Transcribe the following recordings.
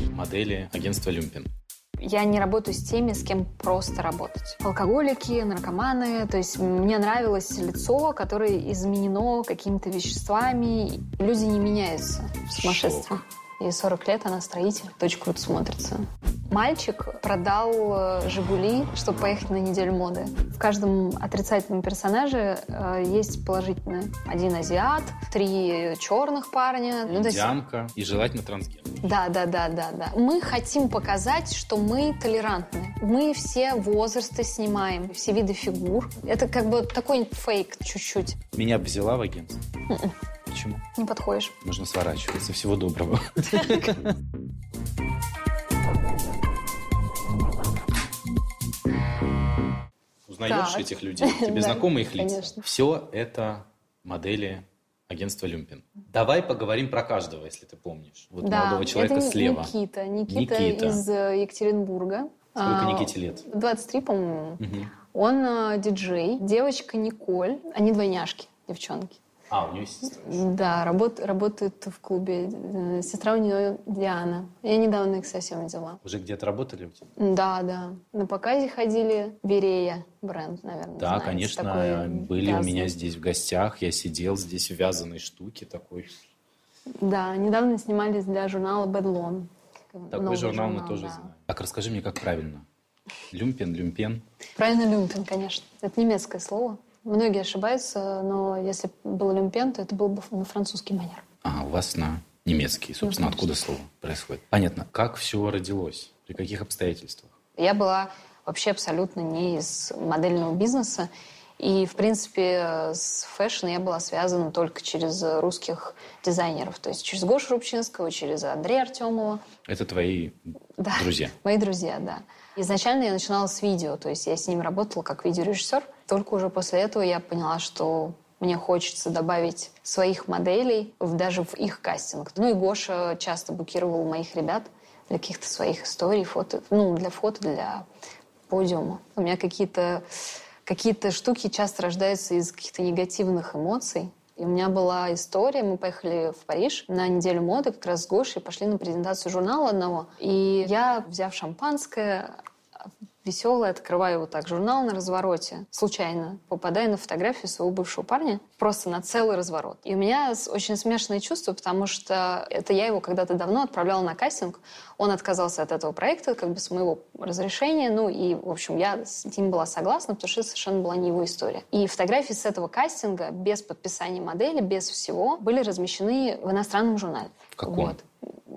модели агентства «Люмпин». Я не работаю с теми, с кем просто работать. Алкоголики, наркоманы. То есть мне нравилось лицо, которое изменено какими-то веществами. Люди не меняются в сумасшествии. Ей 40 лет, она строитель. Очень круто смотрится. Мальчик продал э, «Жигули», чтобы поехать на неделю моды. В каждом отрицательном персонаже э, есть положительное. Один азиат, три черных парня. Ну, есть- Индианка и желательно трансгендер. да, да, да, да, да. Мы хотим показать, что мы толерантны. Мы все возрасты снимаем, все виды фигур. Это как бы такой фейк чуть-чуть. Меня бы взяла в агентство. М-м. Почему? Не подходишь. Нужно сворачиваться. Всего доброго. Узнаешь Так. этих людей? Тебе знакомы их лица? конечно. Все это модели агентства «Люмпин». Давай поговорим про каждого, если ты помнишь. Вот да, молодого человека это слева. Никита. Никита, Никита. из э, Екатеринбурга. Сколько А, Никите лет? 23, по-моему. Он э, диджей. Девочка Николь. Они двойняшки, девчонки. А, у нее сестра. Да, работ, работает в клубе. Э, Сестра у нее Диана. Я недавно их совсем взяла. Уже где-то работали у тебя? Да, да. На показе ходили. Берея бренд, наверное. Да, знаете, конечно, такой были у вязаный. меня здесь в гостях. Я сидел здесь в вязаной штуке такой. Да, недавно снимались для журнала Bad Такой Новый журнал, мы журнал, тоже да. знаем. Так, расскажи мне, как правильно. Люмпен, люмпен. Правильно, люмпен, конечно. Это немецкое слово. Многие ошибаются, но если было люмпен, то это был бы на французский манер. А, у вас на немецкий. Собственно, Ну, откуда слово происходит? Понятно. Как все родилось? При каких обстоятельствах? Я была вообще абсолютно не из модельного бизнеса. И, в принципе, с fashion я была связана только через русских дизайнеров. То есть через Гошу Рубчинского, через Андрея Артемова. Это твои Да. друзья. Мои друзья, да. Изначально я начинала с видео, то есть я с ним работала как видеорежиссер. Только уже после этого я поняла, что мне хочется добавить своих моделей в, даже в их кастинг. Ну и Гоша часто букировал моих ребят для каких-то своих историй, фото, ну, для фото, для подиума. У меня какие-то какие штуки часто рождаются из каких-то негативных эмоций. И у меня была история, мы поехали в Париж на неделю моды как раз с Гошей, пошли на презентацию журнала одного. И я, взяв шампанское, веселая, открываю вот так журнал на развороте, случайно попадаю на фотографию своего бывшего парня, просто на целый разворот. И у меня очень смешанные чувства, потому что это я его когда-то давно отправляла на кастинг, он отказался от этого проекта, как бы с моего разрешения, ну и, в общем, я с ним была согласна, потому что это совершенно была не его история. И фотографии с этого кастинга, без подписания модели, без всего, были размещены в иностранном журнале. Каком? Вот.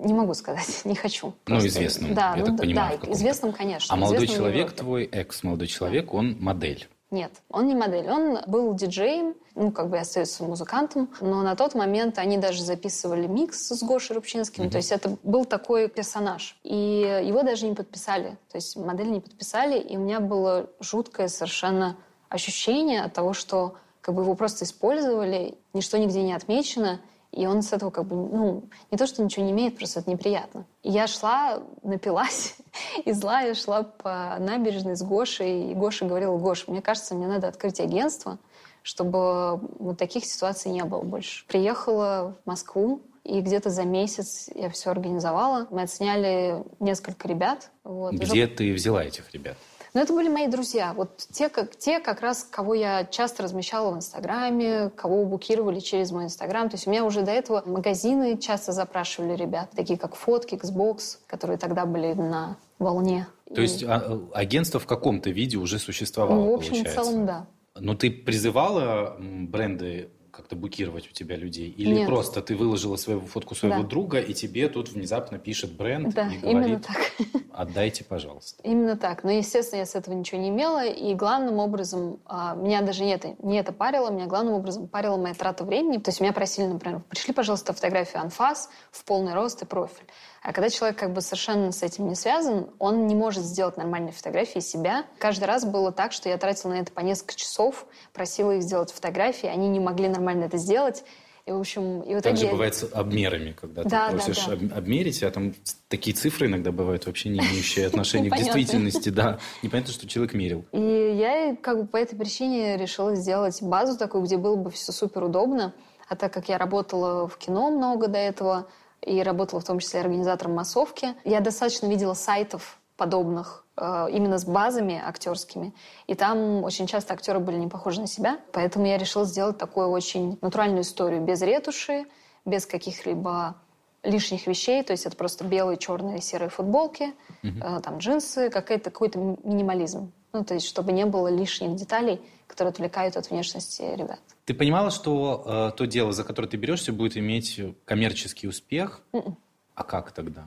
Не могу сказать, не хочу. Ну, Просто- известном, Да, я ну, так да, понимаю, да, каком-то. известном, конечно. А молодой человек твой, экс-молодой человек, он модель. Нет, он не модель. Он был диджеем, ну, как бы остается музыкантом. Но на тот момент они даже записывали микс с Гошей Рубчинским. То есть это был такой персонаж. И его даже не подписали. То есть модель не подписали. И у меня было жуткое совершенно ощущение от того, что как бы его просто использовали, ничто нигде не отмечено. И он с этого как бы, ну, не то, что ничего не имеет, просто это неприятно. И я шла, напилась, и злая шла по набережной с Гошей. И Гоша говорил, Гош, мне кажется, мне надо открыть агентство, чтобы вот таких ситуаций не было больше. Приехала в Москву, и где-то за месяц я все организовала. Мы отсняли несколько ребят. Вот. Уже Где ты взяла этих ребят? Но это были мои друзья. Вот те как, те, как раз, кого я часто размещала в Инстаграме, кого букировали через мой Инстаграм. То есть у меня уже до этого магазины часто запрашивали ребят, такие как Фотки, Xbox, которые тогда были на волне. То есть а, агентство в каком-то виде уже существовало, ну, в общем, в целом, да. Но ты призывала бренды как-то букировать у тебя людей? Или Нет. просто ты выложила свою фотку своего Да. друга, и тебе тут внезапно пишет бренд Да, и именно говорит, так. отдайте, пожалуйста. Именно так. Но, естественно, я с этого ничего не имела. И главным образом, а, меня даже не это, не это парило, меня главным образом парила моя трата времени. То есть меня просили, например, пришли, пожалуйста, фотографию анфас в полный рост и профиль. А когда человек как бы совершенно с этим не связан, он не может сделать нормальные фотографии себя. Каждый раз было так, что я тратила на это по несколько часов, просила их сделать фотографии, они не могли нормально это сделать. И, в общем, и в Так итоге... же я- бывает с обмерами, когда Да, ты да, просишь да. об- обмерить, а там такие цифры иногда бывают вообще не имеющие отношения к действительности. Да, непонятно, что человек мерил. И я как бы по этой причине решила сделать базу такую, где было бы все супер удобно. А так как я работала в кино много до этого, и работала в том числе организатором массовки. Я достаточно видела сайтов подобных э, именно с базами актерскими. И там очень часто актеры были не похожи на себя. Поэтому я решила сделать такую очень натуральную историю без ретуши, без каких-либо лишних вещей, то есть это просто белые, черные, серые футболки, угу. там джинсы, какой-то какой-то минимализм. Ну, то есть чтобы не было лишних деталей, которые отвлекают от внешности ребят. Ты понимала, что э, то дело, за которое ты берешься, будет иметь коммерческий успех? Mm-mm. М-м. А как тогда?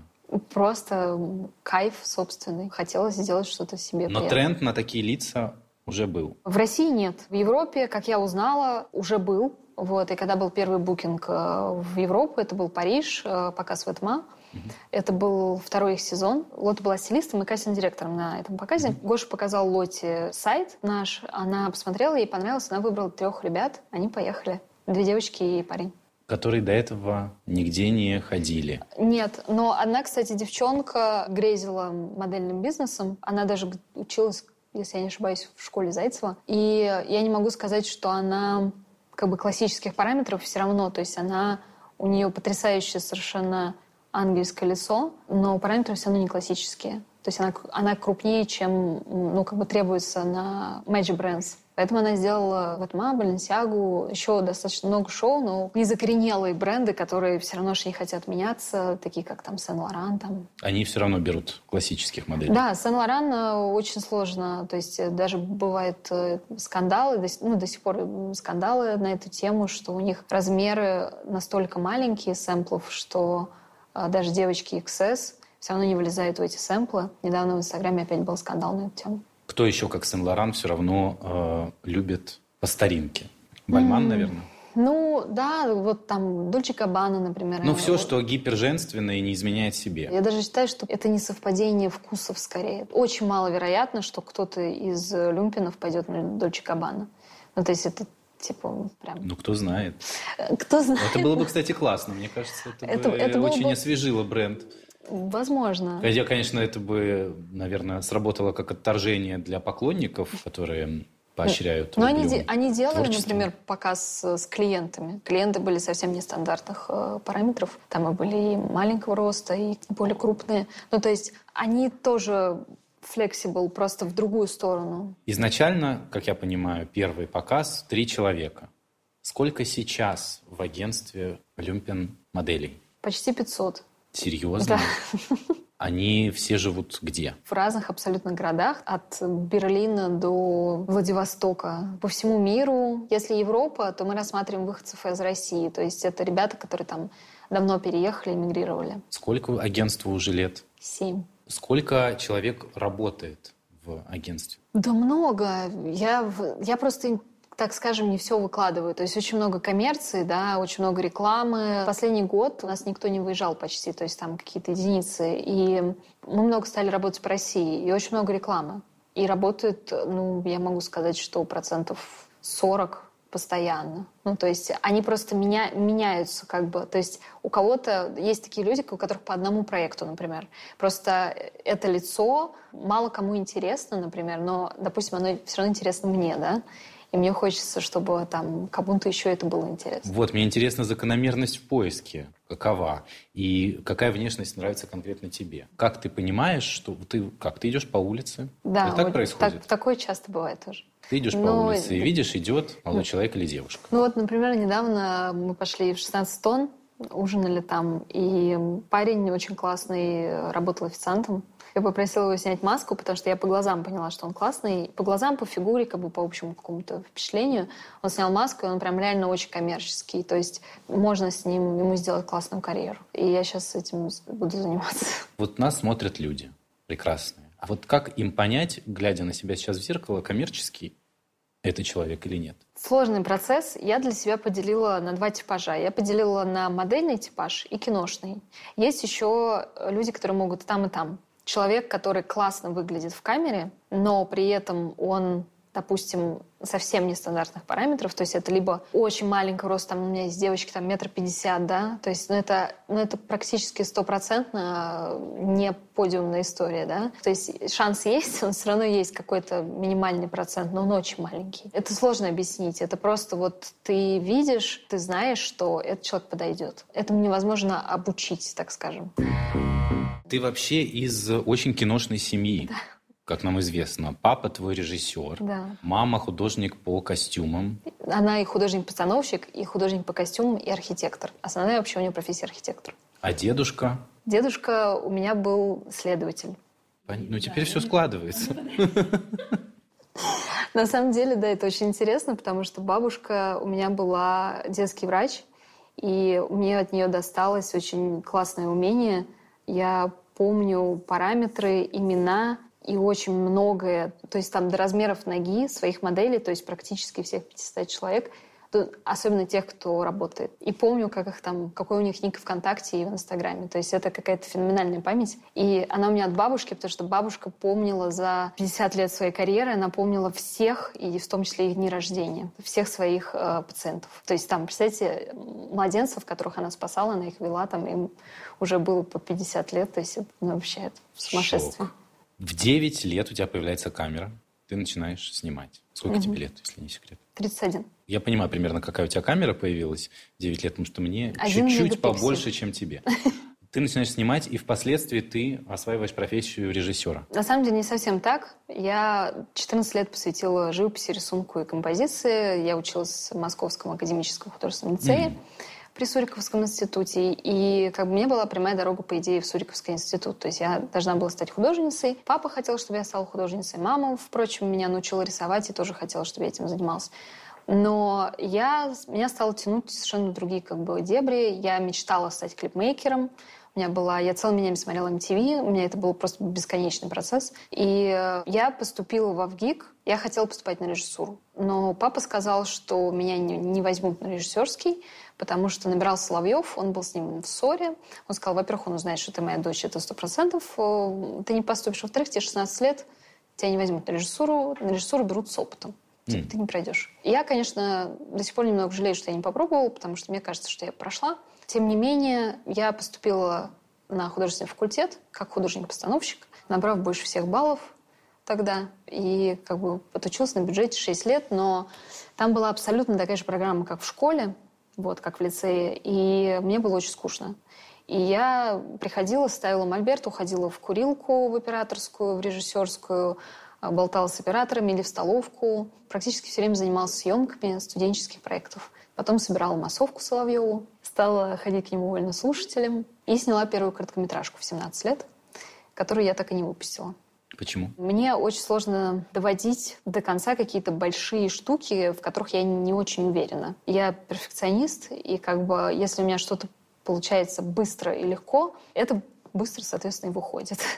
Просто кайф собственный. Хотелось сделать что-то себе. Но приятное. тренд на такие лица уже был. В России нет. В Европе, как я узнала, уже был. Вот, и когда был первый букинг э, в Европу, это был Париж, э, показ Ветма. Угу. Это был второй их сезон. Лота была стилистом и кастинг-директором на этом показе. Угу. Гоша показал Лоте сайт наш. Она посмотрела, ей понравилось. Она выбрала трех ребят. Они поехали. Две девочки и парень которые до этого нигде не ходили. Нет, но она, кстати, девчонка грезила модельным бизнесом. Она даже училась, если я не ошибаюсь, в школе Зайцева. И я не могу сказать, что она как бы классических параметров все равно. То есть она, у нее потрясающее совершенно ангельское лицо, но параметры все равно не классические. То есть она, она крупнее, чем ну, как бы требуется на Magic Brands. Поэтому она сделала Ватма, Баленсиагу, еще достаточно много шоу, но не закоренелые бренды, которые все равно же не хотят меняться, такие как там Сен-Лоран. Там. Они все равно берут классических моделей. Да, Сен-Лоран э, очень сложно. То есть э, даже бывают э, скандалы, ну, до сих пор скандалы на эту тему, что у них размеры настолько маленькие сэмплов, что даже девочки XS все равно не влезают в эти сэмплы. Недавно в Инстаграме опять был скандал на эту тему. Кто еще, как Сен-Лоран, все равно э, любит по старинке? Бальман, mm. наверное? Ну, да, вот там Дольче Кабана, например. Ну, все, вот. что гиперженственное и не изменяет себе. Я даже считаю, что это не совпадение вкусов скорее. Очень маловероятно, что кто-то из люмпинов пойдет на Дольче Кабана. Ну, то есть это типа прям... Ну, кто знает. Кто знает. Это было бы, кстати, классно. Мне кажется, это, это, бы это очень бы... освежило бренд. Возможно. Хотя, конечно, это бы, наверное, сработало как отторжение для поклонников, которые поощряют. Но они, они делали, творчество. например, показ с клиентами. Клиенты были совсем нестандартных э, параметров. Там и были и маленького роста, и более крупные. Ну, то есть они тоже flexible, просто в другую сторону. Изначально, как я понимаю, первый показ три человека. Сколько сейчас в агентстве Люмпин моделей? Почти 500. Серьезно? Да. Они все живут где? В разных абсолютно городах, от Берлина до Владивостока, по всему миру. Если Европа, то мы рассматриваем выходцев из России. То есть это ребята, которые там давно переехали, эмигрировали. Сколько агентству уже лет? Семь. Сколько человек работает в агентстве? Да много. Я, я просто так скажем, не все выкладываю. То есть очень много коммерции, да, очень много рекламы. Последний год у нас никто не выезжал почти, то есть там какие-то единицы. И мы много стали работать по России, и очень много рекламы. И работает, ну, я могу сказать, что процентов 40 постоянно. Ну, то есть они просто меня, меняются как бы. То есть у кого-то есть такие люди, у которых по одному проекту, например. Просто это лицо мало кому интересно, например, но, допустим, оно все равно интересно мне, да. И мне хочется, чтобы там кому-то еще это было интересно. Вот, мне интересна закономерность в поиске. Какова? И какая внешность нравится конкретно тебе? Как ты понимаешь, что ты как ты идешь по улице? Да, это так вот происходит. Так, такое часто бывает тоже. Ты идешь Но... по улице и видишь, идет молодой ну, человек или девушка. Ну вот, например, недавно мы пошли в 16 тонн, ужинали там, и парень очень классный, работал официантом. Я попросила его снять маску, потому что я по глазам поняла, что он классный. По глазам, по фигуре, как бы по общему какому-то впечатлению. Он снял маску, и он прям реально очень коммерческий. То есть можно с ним, ему сделать классную карьеру. И я сейчас этим буду заниматься. Вот нас смотрят люди прекрасные. А вот как им понять, глядя на себя сейчас в зеркало, коммерческий это человек или нет? Сложный процесс. Я для себя поделила на два типажа. Я поделила на модельный типаж и киношный. Есть еще люди, которые могут там и там человек, который классно выглядит в камере, но при этом он допустим, совсем нестандартных параметров, то есть это либо очень маленький рост, там у меня есть девочки там метр пятьдесят, да, то есть ну, это, ну, это практически стопроцентно не подиумная история, да, то есть шанс есть, он все равно есть какой-то минимальный процент, но он очень маленький. Это сложно объяснить, это просто вот ты видишь, ты знаешь, что этот человек подойдет. Этому невозможно обучить, так скажем. Ты вообще из очень киношной семьи. Да как нам известно, папа твой режиссер, да. мама художник по костюмам. Она и художник-постановщик, и художник по костюмам, и архитектор. Основная вообще у нее профессия архитектор. А дедушка? Дедушка у меня был следователь. Ну, теперь да. все складывается. На самом деле, да, это очень интересно, потому что бабушка у меня была детский врач, и мне от нее досталось очень классное умение. Я помню параметры, имена и очень многое, то есть там до размеров ноги своих моделей, то есть практически всех 500 человек, особенно тех, кто работает. И помню, как их там, какой у них ник ВКонтакте и в Инстаграме. То есть это какая-то феноменальная память. И она у меня от бабушки, потому что бабушка помнила за 50 лет своей карьеры, она помнила всех, и в том числе их дни рождения, всех своих э, пациентов. То есть там, представьте, младенцев, которых она спасала, она их вела, там им уже было по 50 лет. То есть это ну, вообще это сумасшествие. Шок. В 9 лет у тебя появляется камера, ты начинаешь снимать. Сколько угу. тебе лет, если не секрет? 31. Я понимаю примерно, какая у тебя камера появилась 9 лет, потому что мне чуть-чуть побольше, чем тебе. Ты начинаешь снимать, и впоследствии ты осваиваешь профессию режиссера. На самом деле не совсем так. Я 14 лет посвятила живописи, рисунку и композиции. Я училась в Московском академическом художественном лицее. Mm при Суриковском институте. И как бы мне была прямая дорога, по идее, в Суриковский институт. То есть я должна была стать художницей. Папа хотел, чтобы я стала художницей. Мама, впрочем, меня научила рисовать и тоже хотела, чтобы я этим занималась. Но я, меня стало тянуть совершенно другие как бы дебри. Я мечтала стать клипмейкером. У меня была, я целыми днями смотрела MTV, у меня это был просто бесконечный процесс. И я поступила в ВГИК, я хотела поступать на режиссуру. Но папа сказал, что меня не, не возьмут на режиссерский, потому что набирал Соловьев, он был с ним в ссоре. Он сказал, во-первых, он узнает, что ты моя дочь, это сто процентов, э, ты не поступишь. Во-вторых, тебе 16 лет, тебя не возьмут на режиссуру, на режиссуру берут с опытом. Типа, mm. ты не пройдешь. я, конечно, до сих пор немного жалею, что я не попробовала, потому что мне кажется, что я прошла. Тем не менее, я поступила на художественный факультет как художник-постановщик, набрав больше всех баллов тогда. И как бы отучилась на бюджете 6 лет, но там была абсолютно такая же программа, как в школе вот, как в лицее, и мне было очень скучно. И я приходила, ставила мольберт, уходила в курилку, в операторскую, в режиссерскую, а, болтала с операторами или в столовку. Практически все время занималась съемками студенческих проектов. Потом собирала массовку Соловьеву, стала ходить к нему вольнослушателем и сняла первую короткометражку в 17 лет, которую я так и не выпустила. Почему? Мне очень сложно доводить до конца какие-то большие штуки, в которых я не очень уверена. Я перфекционист, и как бы если у меня что-то получается быстро и легко, это быстро, соответственно, и выходит.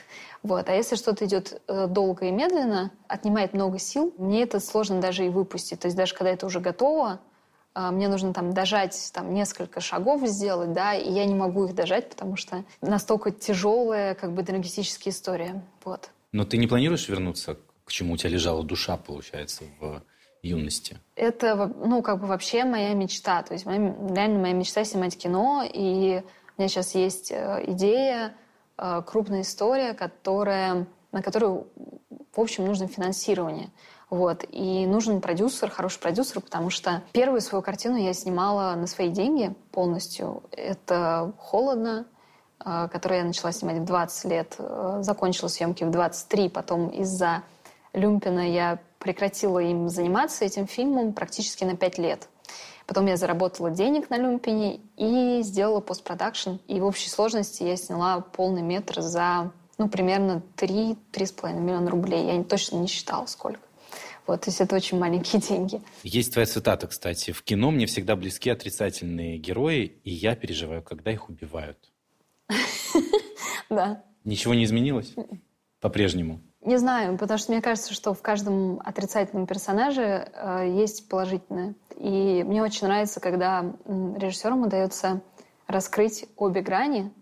Вот. А если что-то идет э, долго и медленно, отнимает много сил, мне это сложно даже и выпустить. То есть даже когда это уже готово, мне нужно там дожать там несколько шагов сделать, да, и я не могу их дожать, потому что настолько тяжелая как бы драматическая история. Вот. Но ты не планируешь вернуться к чему у тебя лежала душа, получается, в юности? Это, ну, как бы вообще моя мечта. То есть моя, реально моя мечта снимать кино. И у меня сейчас есть э, идея, э, крупная история, которая, на которую, в общем, нужно финансирование. Вот. И нужен продюсер, хороший продюсер, потому что первую свою картину я снимала на свои деньги полностью. Это холодно, Э, который я начала снимать в 20 лет, э, закончила съемки в 23, потом из-за Люмпина я прекратила им заниматься, этим фильмом, практически на 5 лет. Потом я заработала денег на Люмпине и сделала постпродакшн. И в общей сложности я сняла полный метр за ну, примерно 3-3,5 миллиона рублей. Я точно не считала, сколько. Вот, то есть это очень маленькие деньги. Есть твоя цитата, кстати. «В кино мне всегда близки отрицательные герои, и я переживаю, когда их убивают». Да. Ничего не изменилось? По-прежнему? Не знаю, потому что мне кажется, что в каждом отрицательном персонаже э, есть положительное. И мне очень нравится, когда режиссерам удается раскрыть обе грани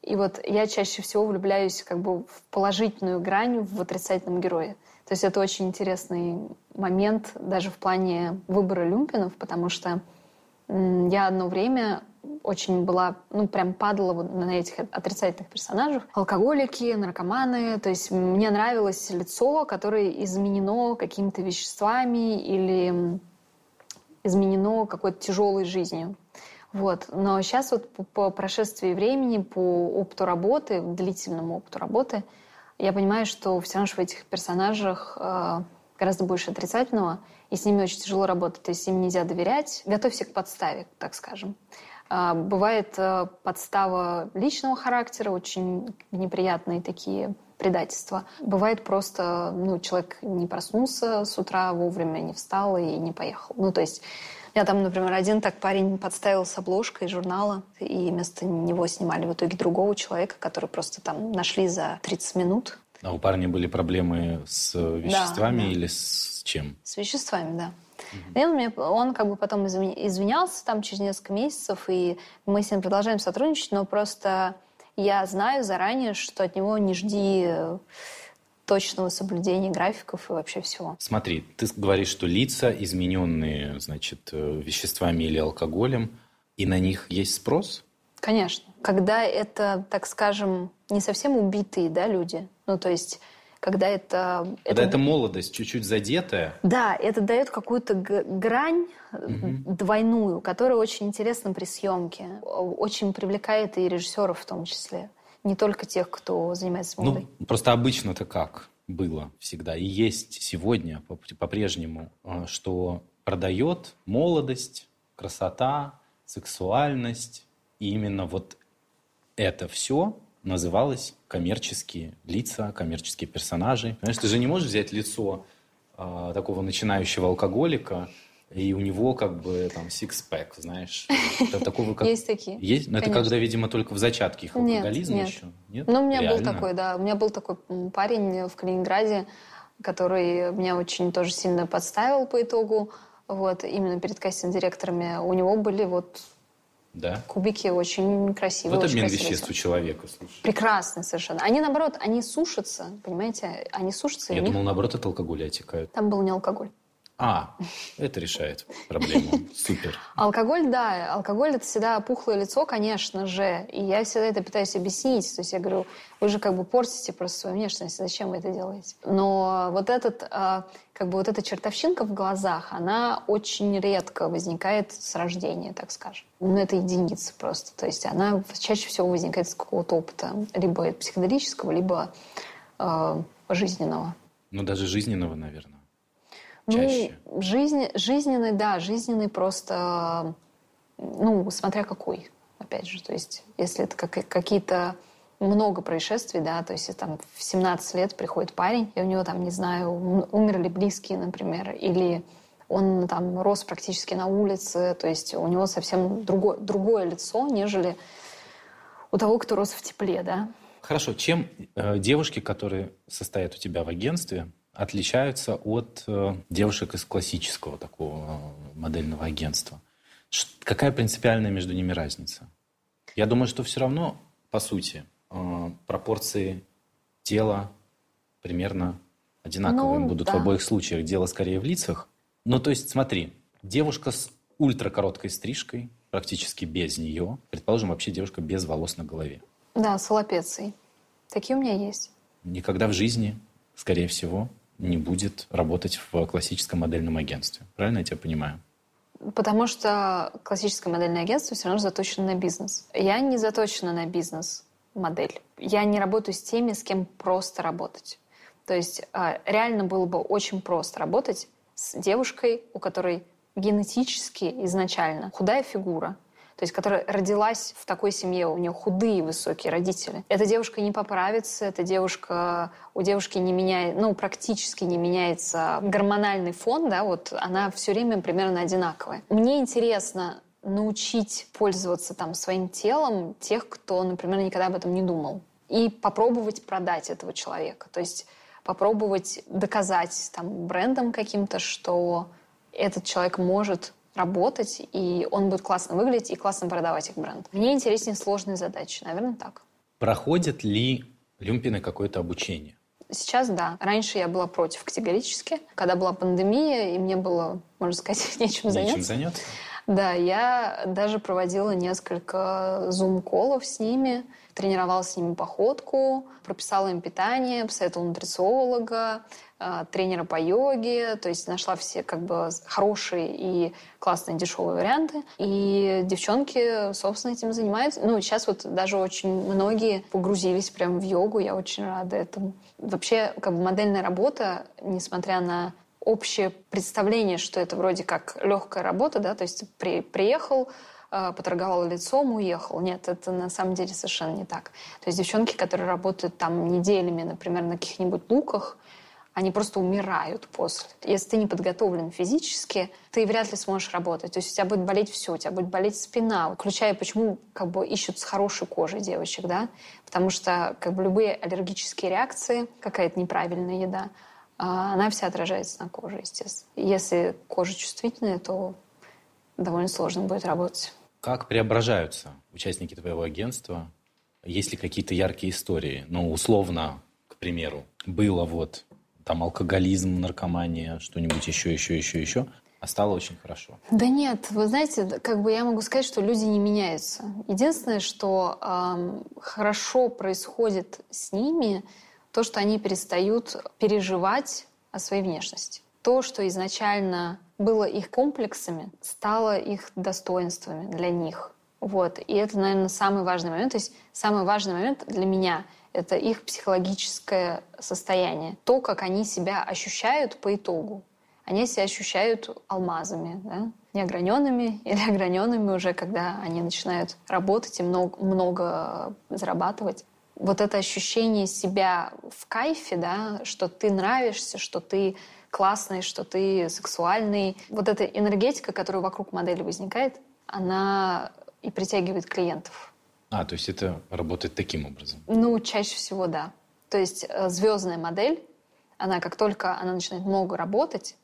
И вот я чаще всего влюбляюсь как бы в положительную грань в отрицательном герое. То есть это очень интересный момент даже в плане выбора люмпинов, потому что я одно время очень была, ну, прям падала вот на этих отрицательных персонажах. Алкоголики, наркоманы. То есть мне нравилось лицо, которое изменено какими-то веществами или изменено какой-то тяжелой жизнью. Вот. Но сейчас вот по, по прошествии времени, по опыту работы, длительному опыту работы, я понимаю, что все равно в этих персонажах э, гораздо больше отрицательного, и с ними очень тяжело работать. То есть им нельзя доверять. Готовься к подставе, так скажем. Э, бывает э, подстава личного характера, очень неприятные такие предательства. Бывает просто, ну, человек не проснулся с утра вовремя, не встал и не поехал. Ну, то есть я там, например, один так парень подставил с обложкой журнала, и вместо него снимали в итоге другого человека, который просто там нашли за 30 минут. А у парня были проблемы с веществами да, да. или с чем? С веществами, да. Угу. И он, мне, он как бы потом извинялся там через несколько месяцев, и мы с ним продолжаем сотрудничать, но просто я знаю заранее, что от него не жди точного соблюдения графиков и вообще всего. Смотри, ты говоришь, что лица, измененные, значит, э, веществами или алкоголем, и на них есть спрос? Конечно. Когда это, так скажем, не совсем убитые да, люди, ну, то есть когда это... Когда это, это молодость чуть-чуть задетая. Да, это дает какую-то грань угу. двойную, которая очень интересна при съемке. Очень привлекает и режиссеров в том числе не только тех, кто занимается ну, модой. Ну, просто обычно-то как было всегда и есть сегодня по-прежнему, а, что продает молодость, красота, сексуальность. И именно вот это все называлось коммерческие лица, коммерческие персонажи. Понимаешь, ты же не можешь взять лицо э, такого начинающего алкоголика и у него как бы там сикспэк, знаешь. Это такого, как... Есть такие. Есть? Но это когда, видимо, только в зачатке их алкоголизма нет, еще? Нет. Ну, у меня Реально? был такой, да. У меня был такой парень в Калининграде, который меня очень тоже сильно подставил по итогу. Вот, именно перед кастинг-директорами. У него были вот да. Кубики очень красивые. Вот обмен веществ у человека, слушай. Прекрасно совершенно. Они, наоборот, они сушатся, понимаете? Они сушатся. Я думал, них... наоборот, от алкоголя отекают. Там был не алкоголь. А, это решает проблему. Супер. Алкоголь, да. Алкоголь – это всегда пухлое лицо, конечно же. И я всегда это пытаюсь объяснить. То есть я говорю, вы же как бы портите просто свою внешность. Зачем вы это делаете? Но вот этот, а, как бы вот эта чертовщинка в глазах, она очень редко возникает с рождения, так скажем. Ну, это единица просто. То есть она чаще всего возникает с какого-то опыта. Либо психоделического, либо э, жизненного. Ну, даже жизненного, наверное. Чаще. Ну, жизнь, жизненный, да, жизненный просто, ну, смотря какой, опять же. То есть, если это как, какие-то много происшествий, да, то есть там в 17 лет приходит парень, и у него там, не знаю, умерли близкие, например, или он там рос практически на улице, то есть у него совсем другое, другое лицо, нежели у того, кто рос в тепле, да. Хорошо, чем э, девушки, которые состоят у тебя в агентстве, отличаются от э, девушек из классического такого э, модельного агентства? Какая принципиальная между ними разница? Я думаю, что все равно, по сути, э, пропорции тела примерно одинаковые ну, будут да. в обоих случаях. Дело скорее в лицах. Ну, то есть, смотри, девушка с ультракороткой стрижкой, практически без нее, предположим, вообще девушка без волос на голове. Да, с лапецей. Такие у меня есть. Никогда в жизни, скорее всего, не будет работать в классическом модельном агентстве. Правильно я тебя понимаю? Потому что классическое модельное агентство все равно заточено на бизнес. Я не заточена на бизнес-модель. Я не работаю с теми, с кем просто работать. То есть а, реально было бы очень просто работать с девушкой, у которой генетически изначально худая фигура, то есть которая родилась в такой семье, у нее худые высокие родители. Эта девушка не поправится, эта девушка, у девушки не меняет, ну, практически не меняется гормональный фон, да, вот она все время примерно одинаковая. Мне интересно научить пользоваться там своим телом тех, кто, например, никогда об этом не думал. И попробовать продать этого человека. То есть попробовать доказать там брендом каким-то, что этот человек может работать, и он будет классно выглядеть и классно продавать их бренд. Мне интереснее сложные задачи, наверное, так. Проходят ли люмпины какое-то обучение? Сейчас да. Раньше я была против категорически. Когда была пандемия, и мне было, можно сказать, нечем заняться. Нечем заняться? Да, я даже проводила несколько зум-колов с ними, тренировала с ними походку, прописала им питание, посоветовала нутрициолога, тренера по йоге, то есть нашла все как бы хорошие и классные дешевые варианты. И девчонки, собственно, этим занимаются. Ну, сейчас вот даже очень многие погрузились прямо в йогу, я очень рада этому. Вообще, как бы модельная работа, несмотря на общее представление, что это вроде как легкая работа, да, то есть при, приехал, э, поторговал лицом, уехал. Нет, это на самом деле совершенно не так. То есть девчонки, которые работают там неделями, например, на каких-нибудь луках, они просто умирают после. Если ты не подготовлен физически, ты вряд ли сможешь работать. То есть у тебя будет болеть все, у тебя будет болеть спина. Включая, почему как бы ищут с хорошей кожей девочек, да? Потому что как бы любые аллергические реакции, какая-то неправильная еда, а она вся отражается на коже, естественно. Если кожа чувствительная, то довольно сложно будет работать. Как преображаются участники твоего агентства? Есть ли какие-то яркие истории? Ну, условно, к примеру, было вот там алкоголизм, наркомания, что-нибудь еще, еще, еще, еще, а стало очень хорошо. Да нет, вы знаете, как бы я могу сказать, что люди не меняются. Единственное, что эм, хорошо происходит с ними, то, что они перестают переживать о своей внешности. То, что изначально было их комплексами, стало их достоинствами для них. Вот. И это, наверное, самый важный момент. То есть самый важный момент для меня — это их психологическое состояние. То, как они себя ощущают по итогу. Они себя ощущают алмазами, да? неограненными или ограненными уже, когда они начинают работать и много, много зарабатывать вот это ощущение себя в кайфе, да, что ты нравишься, что ты классный, что ты сексуальный. Вот эта энергетика, которая вокруг модели возникает, она и притягивает клиентов. А, то есть это работает таким образом? Ну, чаще всего да. То есть э, звездная модель, она как только она начинает много работать,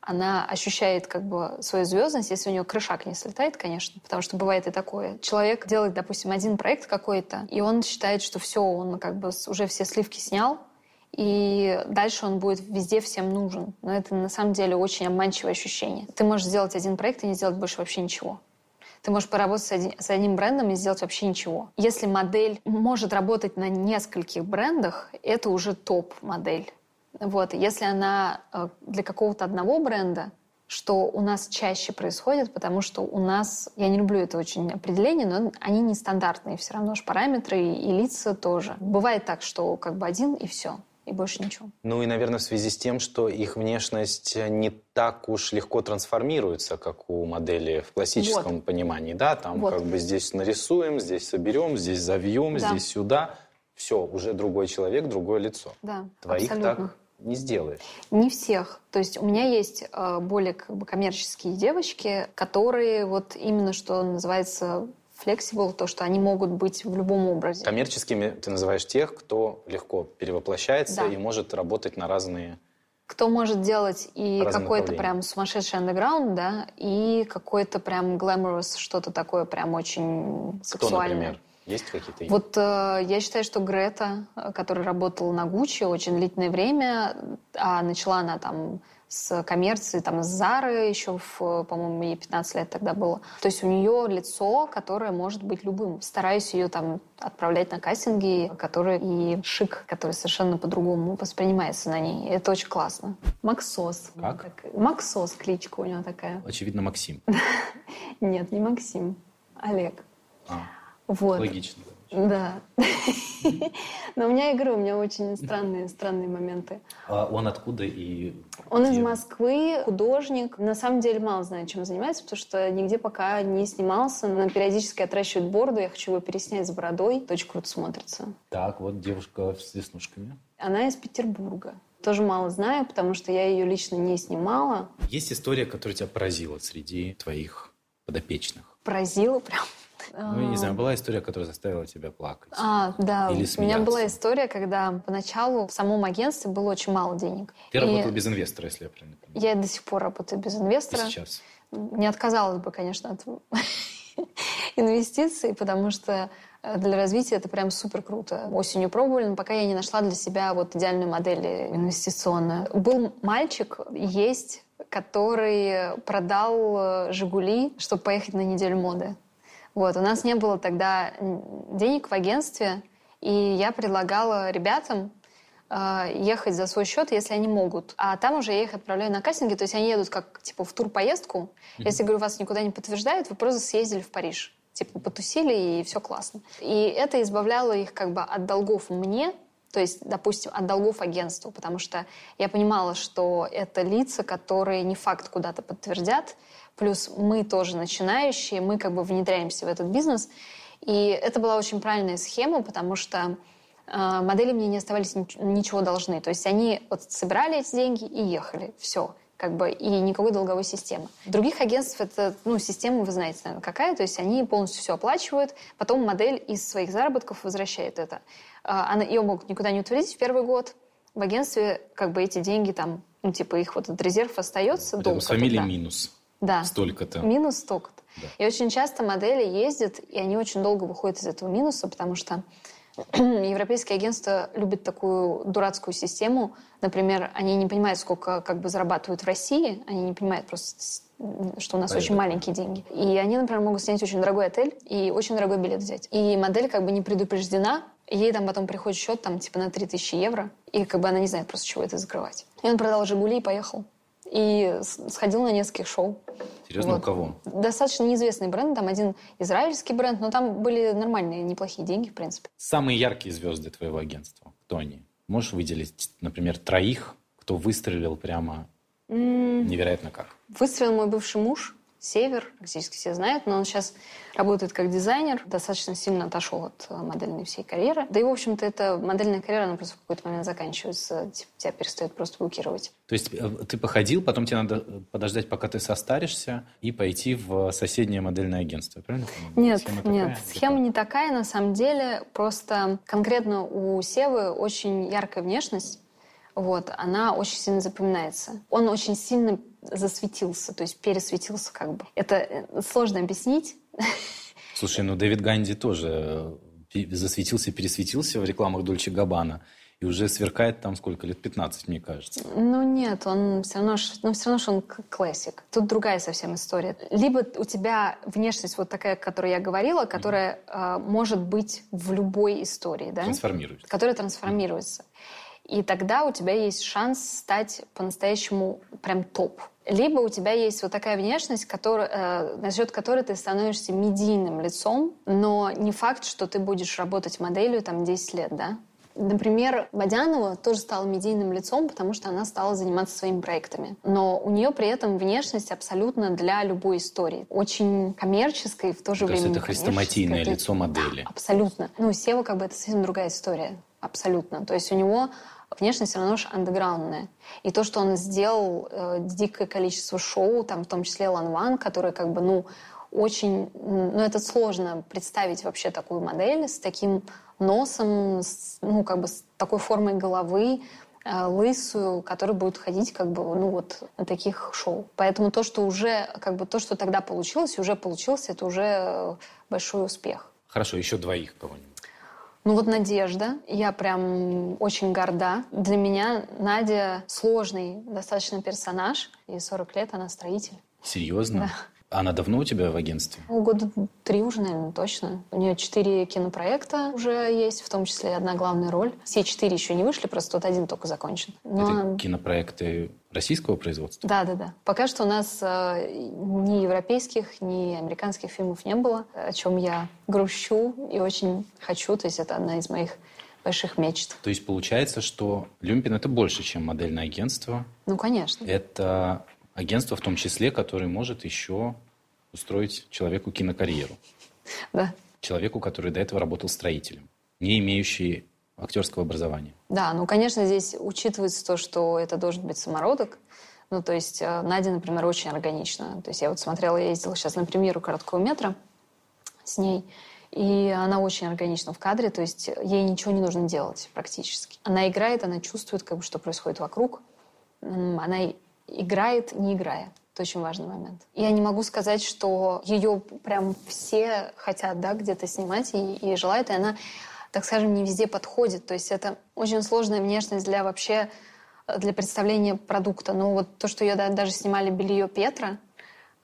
она ощущает как бы свою звездность, если у нее крышак не слетает, конечно, потому что бывает и такое. Человек делает, допустим, один проект какой-то, и он считает, что все, он как бы уже все сливки снял, и дальше он будет везде всем нужен. Но это на самом деле очень обманчивое ощущение. Ты можешь сделать один проект и не сделать больше вообще ничего. Ты можешь поработать с, один, с одним брендом и сделать вообще ничего. Если модель может работать на нескольких брендах, это уже топ-модель. Вот. Если она э, для какого-то одного бренда, что у нас чаще происходит, потому что у нас, я не люблю это очень определение, но они нестандартные все равно же параметры и лица тоже. Бывает так, что как бы один и все и больше ничего. Ну и, наверное, в связи с тем, что их внешность не так уж легко трансформируется, как у модели в классическом вот. понимании, да, там вот. как бы здесь нарисуем, здесь соберем, здесь завьем, да. здесь сюда, все, уже другой человек, другое лицо. Да, Твоих абсолютно. так не сделаешь. Не всех. То есть у меня есть э, более как бы, коммерческие девочки, которые вот именно что называется flexible, то, что они могут быть в любом образе. Коммерческими ты называешь тех, кто легко перевоплощается да. и может работать на разные кто может делать и какой-то прям сумасшедший андеграунд, да, и какой-то прям glamorous, что-то такое прям очень сексуальное. Кто, например? Есть какие-то? Вот э, я считаю, что Грета, э, которая работала на Гуччи очень длительное время, а начала она там с коммерции, там, с Зары еще, в, по-моему, ей 15 лет тогда было. То есть у нее лицо, которое может быть любым. Стараюсь ее там отправлять на кастинги, которые и шик, который совершенно по-другому воспринимается на ней. Это очень классно. Максос. Как? Максос кличка у него такая. Очевидно, Максим. Нет, не Максим. Олег. А. Вот. Логично. Да. Но у меня, говорю, у меня очень странные, странные моменты. А он откуда и... Он из Москвы, художник. На самом деле мало знаю, чем занимается, потому что нигде пока не снимался. Но периодически отращивает бороду. Я хочу его переснять с бородой. Очень круто смотрится. Так, вот девушка с веснушками. Она из Петербурга. Тоже мало знаю, потому что я ее лично не снимала. Есть история, которая тебя поразила среди твоих подопечных? Поразила прям. Ну, я не знаю, была история, которая заставила тебя плакать? А, да. Или смеяться? У меня была история, когда поначалу в самом агентстве было очень мало денег. Ты и... работала без инвестора, если я правильно понимаю. Я до сих пор работаю без инвестора. И сейчас? Не отказалась бы, конечно, от инвестиций, потому что для развития это прям супер круто. Осенью пробовали, но пока я не нашла для себя вот идеальную модель инвестиционную. Был мальчик, есть, который продал э, «Жигули», чтобы поехать на неделю моды. Вот, у нас не было тогда денег в агентстве, и я предлагала ребятам э, ехать за свой счет, если они могут. А там уже я их отправляю на кастинги, то есть они едут как типа в тур-поездку. Mm-hmm. Если, говорю, вас никуда не подтверждают, вы просто съездили в Париж. Типа потусили, и все классно. И это избавляло их как бы от долгов мне, то есть, допустим, от долгов агентству, потому что я понимала, что это лица, которые не факт куда-то подтвердят, плюс мы тоже начинающие, мы как бы внедряемся в этот бизнес. И это была очень правильная схема, потому что э, модели мне не оставались ничего должны. То есть они вот собирали эти деньги и ехали. Все как бы, и никакой долговой системы. Других агентств это, ну, система, вы знаете, наверное, какая, то есть они полностью все оплачивают, потом модель из своих заработков возвращает это. А, она, ее могут никуда не утвердить в первый год, в агентстве как бы эти деньги там, ну, типа их вот этот резерв остается. Рядом с фамилией да. минус. Да. Столько-то. Минус столько-то. Да. И очень часто модели ездят, и они очень долго выходят из этого минуса, потому что европейские агентства любят такую дурацкую систему. Например, они не понимают, сколько как бы зарабатывают в России, они не понимают просто, что у нас Понятно. очень маленькие деньги. И они, например, могут снять очень дорогой отель и очень дорогой билет взять. И модель как бы не предупреждена, ей там потом приходит счет там типа на 3000 евро, и как бы она не знает просто, чего это закрывать. И он продал «Жигули» и поехал. И сходил на нескольких шоу. Серьезно, вот. у кого? Достаточно неизвестный бренд, там один израильский бренд, но там были нормальные, неплохие деньги, в принципе. Самые яркие звезды твоего агентства, кто они? Можешь выделить, например, троих, кто выстрелил прямо mm. невероятно как? Выстрелил мой бывший муж, Север, практически все знают, но он сейчас работает как дизайнер, достаточно сильно отошел от э, модельной всей карьеры. Да и, в общем-то, эта модельная карьера, она просто в какой-то момент заканчивается, типа, тебя перестает просто блокировать. То есть э, ты походил, потом тебе надо э, подождать, пока ты состаришься, и пойти в соседнее модельное агентство, правильно? Нет, схема нет, такая, схема не такая, на самом деле. Просто конкретно у Севы очень яркая внешность, вот, она очень сильно запоминается. Он очень сильно засветился, то есть пересветился как бы. Это э, сложно объяснить. Слушай, ну Дэвид Ганди тоже э, засветился, пересветился в рекламах Дольче Габбана и уже сверкает там сколько лет? 15, мне кажется. Ну нет, он все равно, ну, все равно, что он классик. Тут другая совсем история. Либо у тебя внешность вот такая, о которой я говорила, которая mm-hmm. э, может быть в любой истории, да? Трансформируется. Которая трансформируется. Mm-hmm. И тогда у тебя есть шанс стать по-настоящему прям топ. Либо у тебя есть вот такая внешность, который, э, за счет которой ты становишься медийным лицом, но не факт, что ты будешь работать моделью там 10 лет, да? Например, Водянова тоже стала медийным лицом, потому что она стала заниматься своими проектами. Но у нее при этом внешность абсолютно для любой истории. Очень коммерческой, в то же то время есть это хрестоматийное лицо модели. Да, абсолютно. Ну, Сева как бы это совсем другая история. Абсолютно. То есть у него внешность все равно же андеграундная. И то, что он сделал э, дикое количество шоу, там в том числе Лан Ван, который как бы, ну, очень... Ну, это сложно представить вообще такую модель с таким носом, с, ну, как бы с такой формой головы, э, лысую, которая будет ходить как бы, ну, вот на таких шоу. Поэтому то, что уже, как бы то, что тогда получилось, уже получилось, это уже э, большой успех. Хорошо, еще двоих кого-нибудь. Ну вот Надежда, я прям очень горда. Для меня Надя сложный достаточно персонаж, и 40 лет она строитель. Серьезно? Да. Она давно у тебя в агентстве? Ну, года три уже, наверное, точно. У нее четыре кинопроекта уже есть, в том числе одна главная роль. Все четыре еще не вышли, просто тот один только закончен. Но... Это кинопроекты российского производства? Да, да, да. Пока что у нас э, ни европейских, ни американских фильмов не было, о чем я грущу и очень хочу. То есть это одна из моих больших мечт. То есть получается, что Люмпин это больше, чем модельное агентство? Ну, конечно. Это агентство в том числе, которое может еще устроить человеку кинокарьеру. Да. Человеку, который до этого работал строителем, не имеющий актерского образования. Да, ну, конечно, здесь учитывается то, что это должен быть самородок. Ну, то есть э, Надя, например, очень органична. То есть я вот смотрела, я ездила сейчас на премьеру короткого метра с ней, и она очень органична в кадре, то есть ей ничего не нужно делать практически. Она играет, она чувствует, как бы, что происходит вокруг. Она играет, не играя. Это очень важный момент. Я не могу сказать, что ее прям все хотят, да, где-то снимать и, и желают, и она, так скажем, не везде подходит. То есть это очень сложная внешность для вообще для представления продукта. Но вот то, что ее даже снимали белье Петра,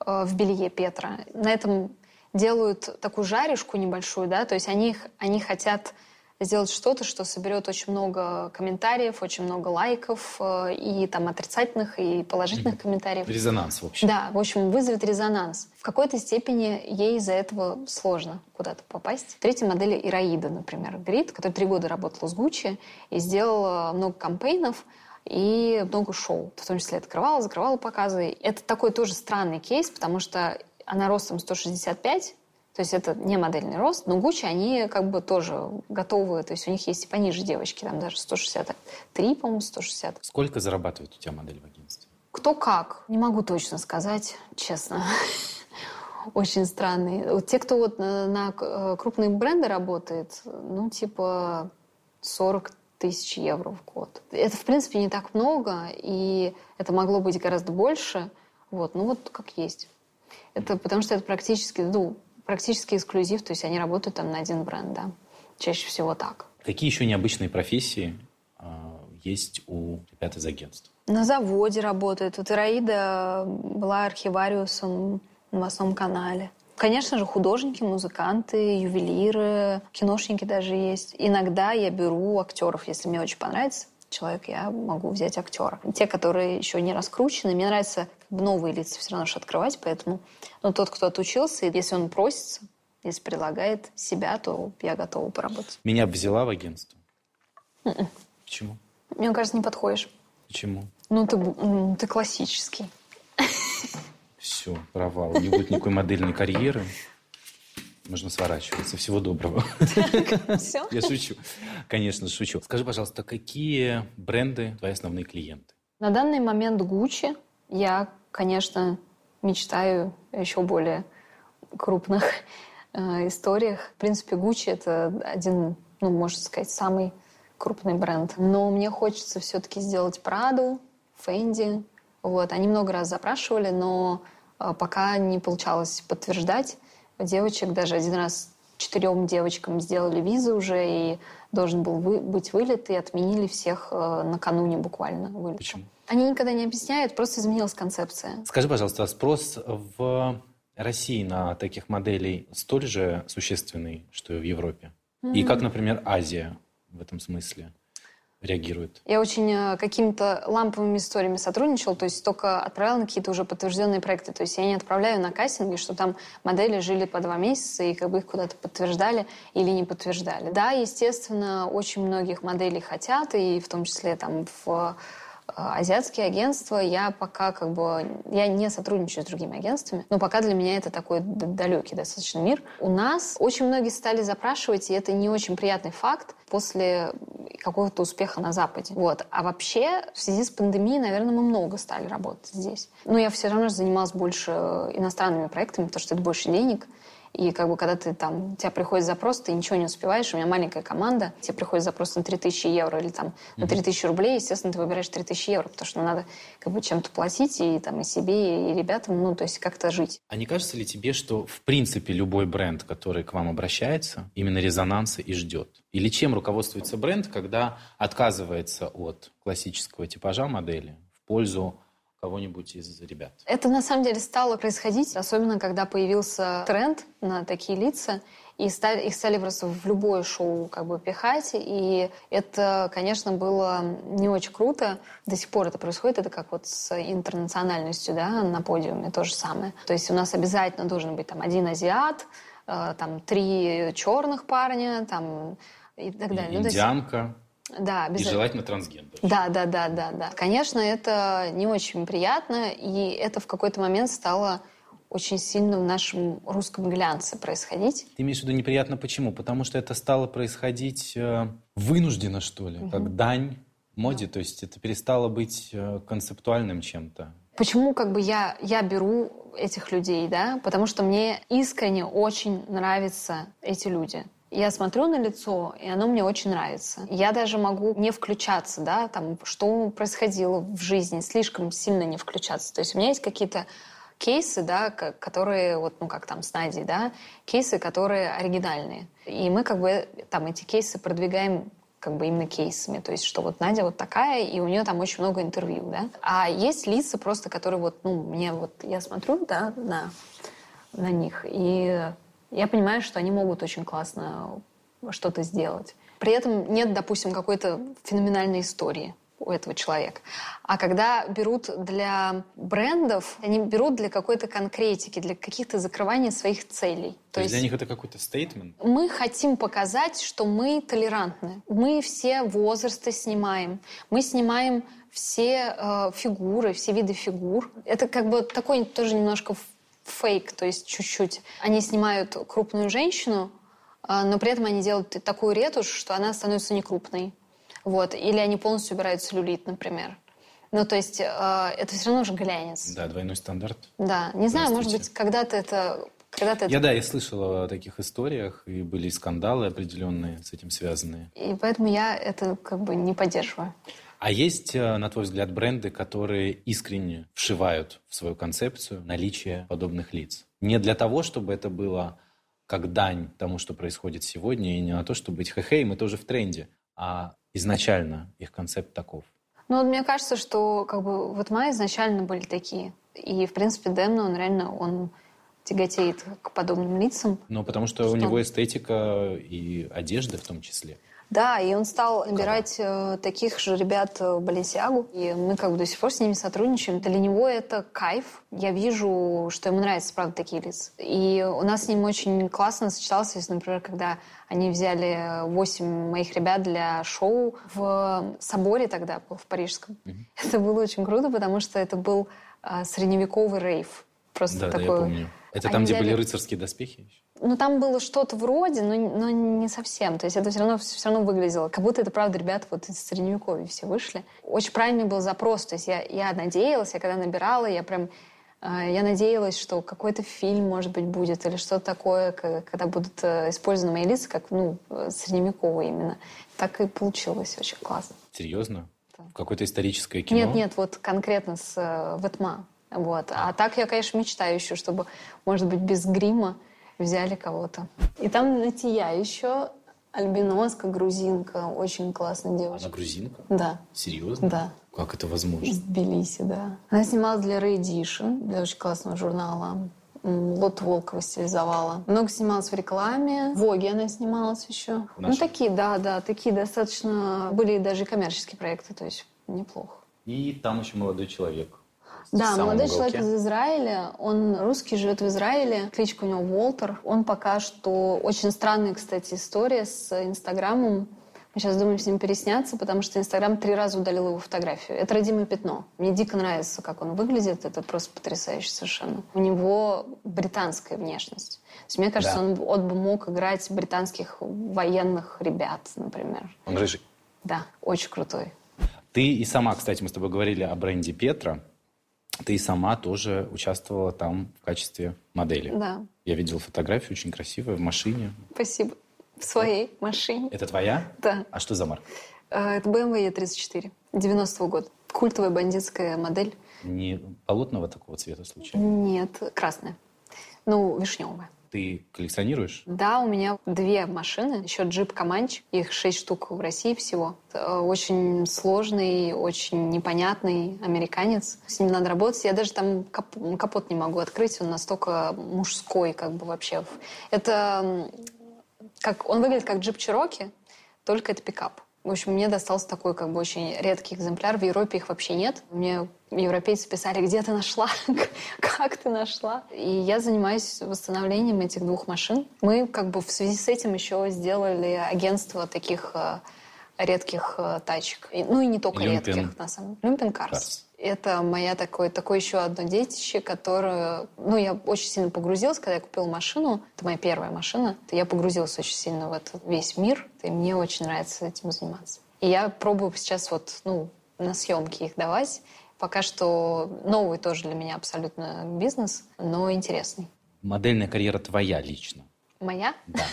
э, в белье Петра, на этом делают такую жаришку небольшую, да, то есть они, они хотят сделать что-то, что соберет очень много комментариев, очень много лайков, э, и там отрицательных, и положительных комментариев. Резонанс, в общем. Да, в общем, вызовет резонанс. В какой-то степени ей из-за этого сложно куда-то попасть. Третья модель Ираида, например, Грид, которая три года работала с Гуччи и сделала много кампейнов, и много шоу. В том числе открывала, закрывала показы. Это такой тоже странный кейс, потому что она ростом 165, то есть это не модельный рост, но Гуччи, они как бы тоже готовы, то есть у них есть и пониже девочки, там даже 163, по-моему, 160. Сколько зарабатывает у тебя модель в агентстве? Кто как, не могу точно сказать, честно. Очень странный. Вот те, кто вот на, на э, крупные бренды работает, ну, типа 40 тысяч евро в год. Это, в принципе, не так много, и это могло быть гораздо больше. Вот, ну вот как есть. Это потому что это практически, ну, практически эксклюзив, то есть они работают там на один бренд, да. Чаще всего так. Какие еще необычные профессии э, есть у ребят из агентства? На заводе работает. Вот Ираида была архивариусом на новостном канале. Конечно же, художники, музыканты, ювелиры, киношники даже есть. Иногда я беру актеров, если мне очень понравится человек, я могу взять актера. Те, которые еще не раскручены, мне нравится новые лица все равно же открывать, поэтому ну, тот, кто отучился, если он просится, если предлагает себя, то я готова поработать. Меня взяла в агентство? Mm-mm. М-м. Почему? Мне кажется, не подходишь. Почему? Ну, ты, ну, ты классический. Все, провал. Не будет никакой модельной карьеры. Можно сворачиваться. Всего доброго. Все? Я шучу. Конечно, шучу. Скажи, пожалуйста, какие бренды твои основные клиенты? На данный момент Gucci. Я, конечно, мечтаю еще более крупных э, историях. В принципе, Gucci — это один, ну, можно сказать, самый крупный бренд. Но мне хочется все-таки сделать Праду, Фэнди. Вот. Они много раз запрашивали, но э, пока не получалось подтверждать девочек. Даже один раз четырем девочкам сделали визу уже, и должен был вы, быть вылет, и отменили всех э, накануне буквально вылета. Почему? Они никогда не объясняют, просто изменилась концепция. Скажи, пожалуйста, спрос в России на таких моделей столь же существенный, что и в Европе? Mm-hmm. И как, например, Азия в этом смысле? реагирует? Я очень э, какими-то ламповыми историями сотрудничала, то есть только отправляла на какие-то уже подтвержденные проекты. То есть я не отправляю на кастинги, что там модели жили по два месяца и как бы их куда-то подтверждали или не подтверждали. Да, естественно, очень многих моделей хотят, и в том числе там в азиатские агентства, я пока как бы, я не сотрудничаю с другими агентствами, но пока для меня это такой далекий достаточно мир. У нас очень многие стали запрашивать, и это не очень приятный факт, после какого-то успеха на Западе. Вот. А вообще, в связи с пандемией, наверное, мы много стали работать здесь. Но я все равно занималась больше иностранными проектами, потому что это больше денег. И как бы когда ты там, у тебя приходит запрос, ты ничего не успеваешь, у меня маленькая команда, тебе приходит запрос на 3000 евро или там на 3000 рублей, естественно, ты выбираешь 3000 евро, потому что надо как бы чем-то платить и там и себе, и ребятам, ну, то есть как-то жить. А не кажется ли тебе, что в принципе любой бренд, который к вам обращается, именно резонанса и ждет? Или чем руководствуется бренд, когда отказывается от классического типажа модели в пользу кого-нибудь из ребят? Это на самом деле стало происходить, особенно когда появился тренд на такие лица, и стали, их стали просто в любое шоу как бы пихать, и это, конечно, было не очень круто. До сих пор это происходит, это как вот с интернациональностью, да, на подиуме то же самое. То есть у нас обязательно должен быть там один азиат, э, там три черных парня, там и так далее. Ну, индианка. Да, обязательно. И желательно трансгендер. Да, да, да, да, да. Конечно, это не очень приятно, и это в какой-то момент стало очень сильно в нашем русском глянце происходить. Ты имеешь в виду неприятно почему? Потому что это стало происходить э, вынужденно, что ли, угу. как дань моде, да. то есть это перестало быть э, концептуальным чем-то. Почему как бы я, я беру этих людей, да? Потому что мне искренне очень нравятся эти люди. Я смотрю на лицо, и оно мне очень нравится. Я даже могу не включаться, да, там, что происходило в жизни, слишком сильно не включаться. То есть у меня есть какие-то кейсы, да, которые, вот, ну, как там с Надей, да, кейсы, которые оригинальные. И мы как бы там эти кейсы продвигаем как бы именно кейсами. То есть, что вот Надя вот такая, и у нее там очень много интервью, да. А есть лица просто, которые вот, ну, мне вот, я смотрю, да, на, на них, и я понимаю, что они могут очень классно что-то сделать. При этом нет, допустим, какой-то феноменальной истории у этого человека. А когда берут для брендов, они берут для какой-то конкретики, для каких-то закрывания своих целей. То, То есть для них это какой-то стейтмент? Мы хотим показать, что мы толерантны. Мы все возрасты снимаем. Мы снимаем все э, фигуры, все виды фигур. Это как бы такой тоже немножко фейк, то есть чуть-чуть. Они снимают крупную женщину, э, но при этом они делают такую ретушь, что она становится не крупной. Вот. Или они полностью убирают целлюлит, например. Ну, то есть э, это все равно же глянец. Да, двойной стандарт. Да. Не знаю, может быть, когда-то это... Когда-то Я, это... да, я слышала о таких историях, и были скандалы определенные с этим связанные. И поэтому я это как бы не поддерживаю. А есть, э, на твой взгляд, бренды, которые искренне вшивают в свою концепцию наличие подобных лиц? Не для того, чтобы это было как дань тому, что происходит сегодня, и не на то, чтобы быть хе-хей, мы тоже в тренде, а изначально их концепт таков? Ну, вот мне кажется, что как бы вот мои изначально были такие. И, в принципе, Демна, он реально, он тяготеет к подобным лицам. Ну, потому что, что у него эстетика и одежда в том числе. Да, и он стал набирать э, таких же ребят в э, Баленсиагу. И мы как бы до сих пор с ними сотрудничаем. Для него это кайф. Я вижу, что ему нравятся, правда, такие лица. И у нас с ним очень классно сочетался, если, например, когда они взяли восемь моих ребят для шоу в соборе тогда, в парижском. Mm-hmm. Это было очень круто, потому что это был э, средневековый рейв. Просто да, такой... да, я помню. Это там, где взяли... были рыцарские доспехи? Ну, там было что-то вроде, но, но не совсем. То есть это все равно, все равно выглядело, как будто это, правда, ребята вот из Средневековья все вышли. Очень правильный был запрос. То есть я, я надеялась, я когда набирала, я прям э, я надеялась, что какой-то фильм, может быть, будет, или что-то такое, когда будут э, использованы мои лица, как, ну, средневековые именно. Так и получилось. Очень классно. Серьезно? Да. Какое-то историческое кино? Нет, нет, вот конкретно с э, Ватма. Вот. А так я, конечно, мечтаю еще, чтобы, может быть, без грима взяли кого-то. И там Натия еще альбиноска, грузинка, очень классная девушка. Она грузинка? Да. Серьезно? Да. Как это возможно? Из Тбилиси, да. Она снималась для Radiation, для очень классного журнала. Лот Волкова стилизовала. Много снималась в рекламе. В Воге она снималась еще. Ну, такие, да, да, такие достаточно... Были даже коммерческие проекты, то есть неплохо. И там еще молодой человек. Да, молодой уголке. человек из Израиля. Он русский, живет в Израиле. Кличка у него Уолтер. Он пока что... Очень странная, кстати, история с Инстаграмом. Мы сейчас думаем с ним пересняться, потому что Инстаграм три раза удалил его фотографию. Это родимое пятно. Мне дико нравится, как он выглядит. Это просто потрясающе совершенно. У него британская внешность. То есть, мне кажется, да. он, он бы мог играть британских военных ребят, например. Он рыжий? Да, очень крутой. Ты и сама, кстати, мы с тобой говорили о бренде Петра ты сама тоже участвовала там в качестве модели. Да. Я видел фотографию, очень красивая, в машине. Спасибо. В своей машине. Это твоя? Да. А что за марка? Э, это BMW E34, 90-го года. Культовая бандитская модель. Не полотного такого цвета случайно? Нет, красная. Ну, вишневая. Ты коллекционируешь? Да, у меня две машины, еще джип Команч, их шесть штук в России всего. Очень сложный, очень непонятный американец. С ним надо работать. Я даже там капот не могу открыть, он настолько мужской как бы вообще. Это как он выглядит как джип Чироки, только это пикап. В общем, мне достался такой как бы очень редкий экземпляр. В Европе их вообще нет. Мне европейцы писали, где ты нашла, как ты нашла. И я занимаюсь восстановлением этих двух машин. Мы как бы в связи с этим еще сделали агентство таких э, редких э, тачек. Ну и не только Люмпин. редких, на самом деле. Люмпин Карс. Это моя такое, такое еще одно детище, которое... Ну, я очень сильно погрузилась, когда я купила машину. Это моя первая машина. Я погрузилась очень сильно в этот весь мир. И мне очень нравится этим заниматься. И я пробую сейчас вот, ну, на съемки их давать. Пока что новый тоже для меня абсолютно бизнес, но интересный. Модельная карьера твоя лично? Моя? Да.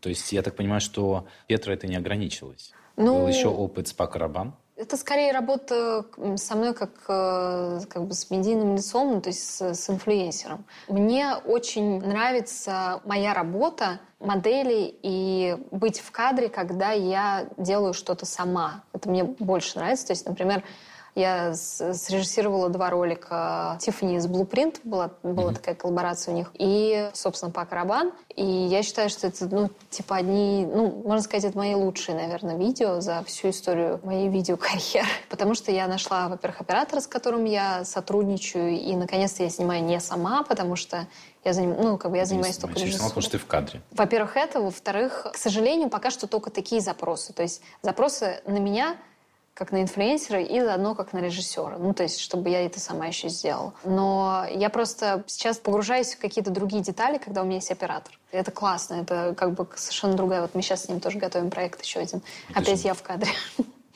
То есть я так понимаю, что Петра это не ограничилось. Ну, Был еще опыт с Пакарабан. Это скорее работа со мной как, э, как бы с медийным лицом, ну, то есть с, с инфлюенсером. Мне очень нравится моя работа модели и быть в кадре, когда я делаю что-то сама. Это мне больше нравится. То есть, например, я срежиссировала два ролика Тиффани из Blueprint, была, была mm-hmm. такая коллаборация у них, и, собственно, Пак Рабан. И я считаю, что это, ну, типа, одни, ну, можно сказать, это мои лучшие, наверное, видео за всю историю моей видеокарьеры. Потому что я нашла, во-первых, оператора, с которым я сотрудничаю, и, наконец-то, я снимаю не сама, потому что я, заним... ну, как бы я занимаюсь только режиссурой. потому что ты в кадре. Во-первых, это. Во-вторых, к сожалению, пока что только такие запросы. То есть запросы на меня как на инфлюенсера и заодно как на режиссера. Ну, то есть, чтобы я это сама еще сделала. Но я просто сейчас погружаюсь в какие-то другие детали, когда у меня есть оператор. Это классно, это как бы совершенно другая. Вот мы сейчас с ним тоже готовим проект еще один. Но Опять же... я в кадре.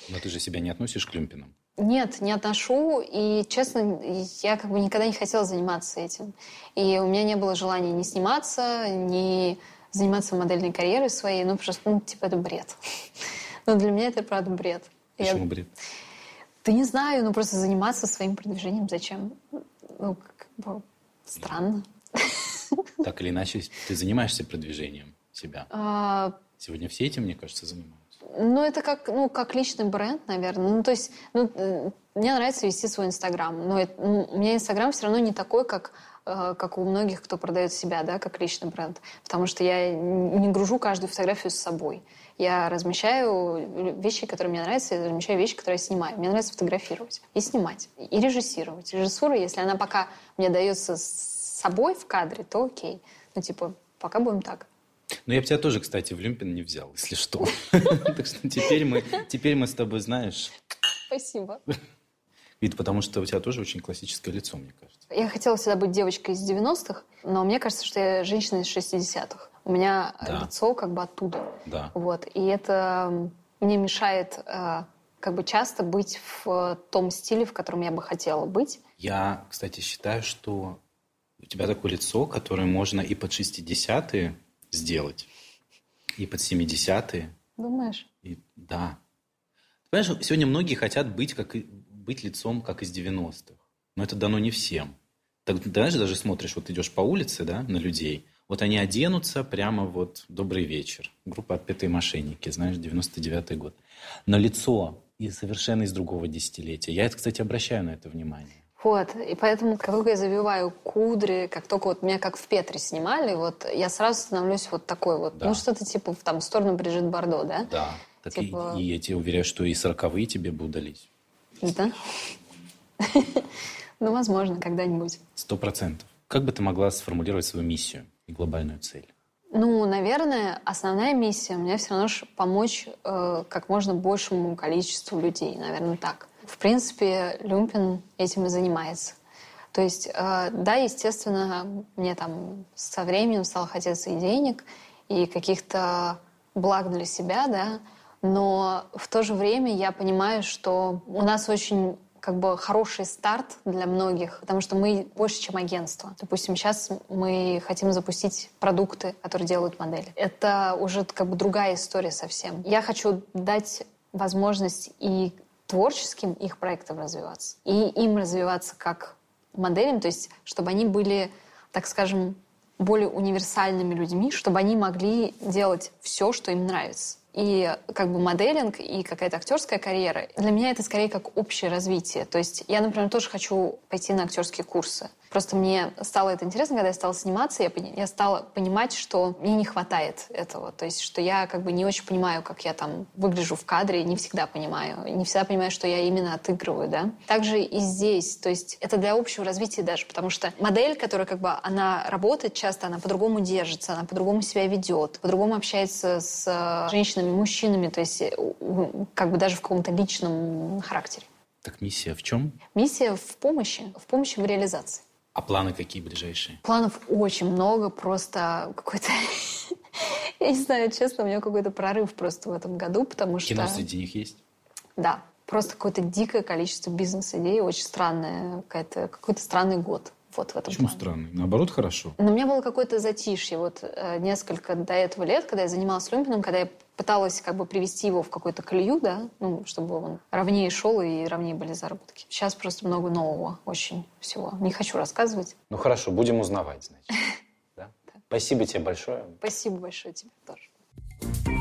Но ты же себя не относишь к люмпинам? Нет, не отношу. И, честно, я как бы никогда не хотела заниматься этим. И у меня не было желания ни сниматься, ни заниматься модельной карьерой своей. Ну, просто, ну, типа, это бред. Но для меня это, правда, бред. Почему я... бред? Да не знаю, ну просто заниматься своим продвижением зачем? Ну, как бы странно. Так или иначе, ты занимаешься продвижением себя. А... Сегодня все этим, мне кажется, занимаются. Ну, это как, ну, как личный бренд, наверное. Ну, то есть, ну, мне нравится вести свой Инстаграм. Но это, ну, у меня Инстаграм все равно не такой, как э, как у многих, кто продает себя, да, как личный бренд. Потому что я не гружу каждую фотографию с собой. Я размещаю вещи, которые мне нравятся, я размещаю вещи, которые я снимаю. Мне нравится фотографировать и снимать, и режиссировать. Режиссура, если она пока мне дается с собой в кадре, то окей. Ну, типа, пока будем так. Ну, я бы тебя тоже, кстати, в Люмпин не взял, если что. Так что теперь мы, теперь мы с тобой знаешь. Спасибо. Ведь потому что у тебя тоже очень классическое лицо, мне кажется. Я хотела всегда быть девочкой из 90-х, но мне кажется, что я женщина из 60-х. У меня да. лицо как бы оттуда. Да. Вот. И это мне мешает э, как бы часто быть в том стиле, в котором я бы хотела быть. Я, кстати, считаю, что у тебя такое лицо, которое можно и под 60-е сделать, и под 70-е. Думаешь? И, да. Ты понимаешь, сегодня многие хотят быть, как, быть лицом, как из 90-х. Но это дано не всем. Так, ты знаешь, даже смотришь, вот идешь по улице, да, на людей, вот они оденутся прямо вот «Добрый вечер». Группа «Отпетые мошенники», знаешь, 99-й год. Но лицо и совершенно из другого десятилетия. Я, кстати, обращаю на это внимание. Вот, и поэтому, как только я завиваю кудри, как только вот меня как в Петре снимали, вот я сразу становлюсь вот такой вот, да. ну что-то типа там в сторону Брижит Бардо, да? Да, так типа... и, и я тебе уверяю, что и сороковые тебе бы удались. Да? Ну, возможно, когда-нибудь. Сто процентов. Как бы ты могла сформулировать свою миссию? И глобальную цель? Ну, наверное, основная миссия у меня все равно помочь э, как можно большему количеству людей, наверное, так. В принципе, Люмпин этим и занимается. То есть, э, да, естественно, мне там со временем стало хотеться и денег, и каких-то благ для себя, да, но в то же время я понимаю, что у нас очень как бы хороший старт для многих, потому что мы больше, чем агентство. Допустим, сейчас мы хотим запустить продукты, которые делают модели. Это уже как бы другая история совсем. Я хочу дать возможность и творческим их проектам развиваться, и им развиваться как моделям, то есть чтобы они были, так скажем, более универсальными людьми, чтобы они могли делать все, что им нравится и как бы моделинг, и какая-то актерская карьера, для меня это скорее как общее развитие. То есть я, например, тоже хочу пойти на актерские курсы. Просто мне стало это интересно, когда я стала сниматься, я, я стала понимать, что мне не хватает этого. То есть, что я как бы не очень понимаю, как я там выгляжу в кадре, не всегда понимаю. Не всегда понимаю, что я именно отыгрываю, да. Также и здесь. То есть это для общего развития даже, потому что модель, которая как бы, она работает часто, она по-другому держится, она по-другому себя ведет, по-другому общается с э, женщинами, мужчинами, то есть э, как бы даже в каком-то личном характере. Так миссия в чем? Миссия в помощи, в помощи в реализации. А планы какие ближайшие? Планов очень много, просто какой-то... Я не знаю, честно, у меня какой-то прорыв просто в этом году, потому что... Кино среди них есть? Да. Просто какое-то дикое количество бизнес-идей, очень странное, какой-то странный год. Вот в этом Почему плане. странный? Наоборот, хорошо. Но у меня было какое-то затишье. Вот э, несколько до этого лет, когда я занималась люмпином, когда я пыталась как бы привести его в какую-то колею, да, ну, чтобы он ровнее шел и ровнее были заработки. Сейчас просто много нового, очень всего. Не хочу рассказывать. Ну хорошо, будем узнавать, значит. Спасибо тебе большое. Спасибо большое тебе тоже.